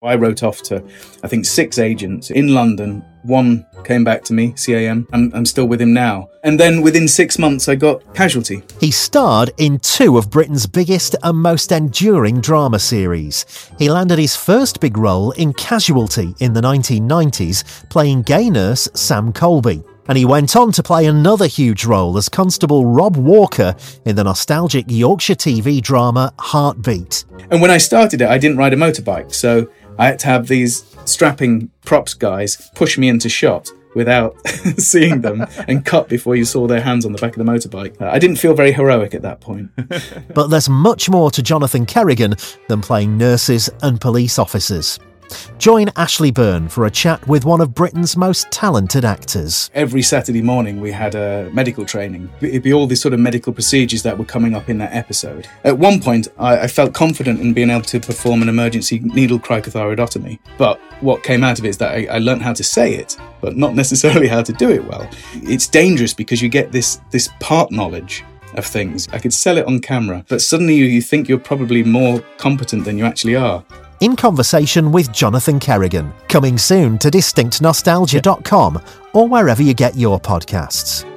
I wrote off to, I think, six agents in London. One came back to me, CAM. I'm, I'm still with him now. And then within six months, I got Casualty. He starred in two of Britain's biggest and most enduring drama series. He landed his first big role in Casualty in the 1990s, playing gay nurse Sam Colby. And he went on to play another huge role as Constable Rob Walker in the nostalgic Yorkshire TV drama Heartbeat. And when I started it, I didn't ride a motorbike, so I had to have these strapping props guys push me into shot without seeing them and cut before you saw their hands on the back of the motorbike. Uh, I didn't feel very heroic at that point. but there's much more to Jonathan Kerrigan than playing nurses and police officers. Join Ashley Byrne for a chat with one of Britain's most talented actors. Every Saturday morning, we had a medical training. It'd be all these sort of medical procedures that were coming up in that episode. At one point, I, I felt confident in being able to perform an emergency needle cricothyroidotomy. But what came out of it is that I, I learned how to say it, but not necessarily how to do it well. It's dangerous because you get this, this part knowledge of things. I could sell it on camera, but suddenly you, you think you're probably more competent than you actually are in conversation with Jonathan Kerrigan, coming soon to distinctnostalgia.com or wherever you get your podcasts.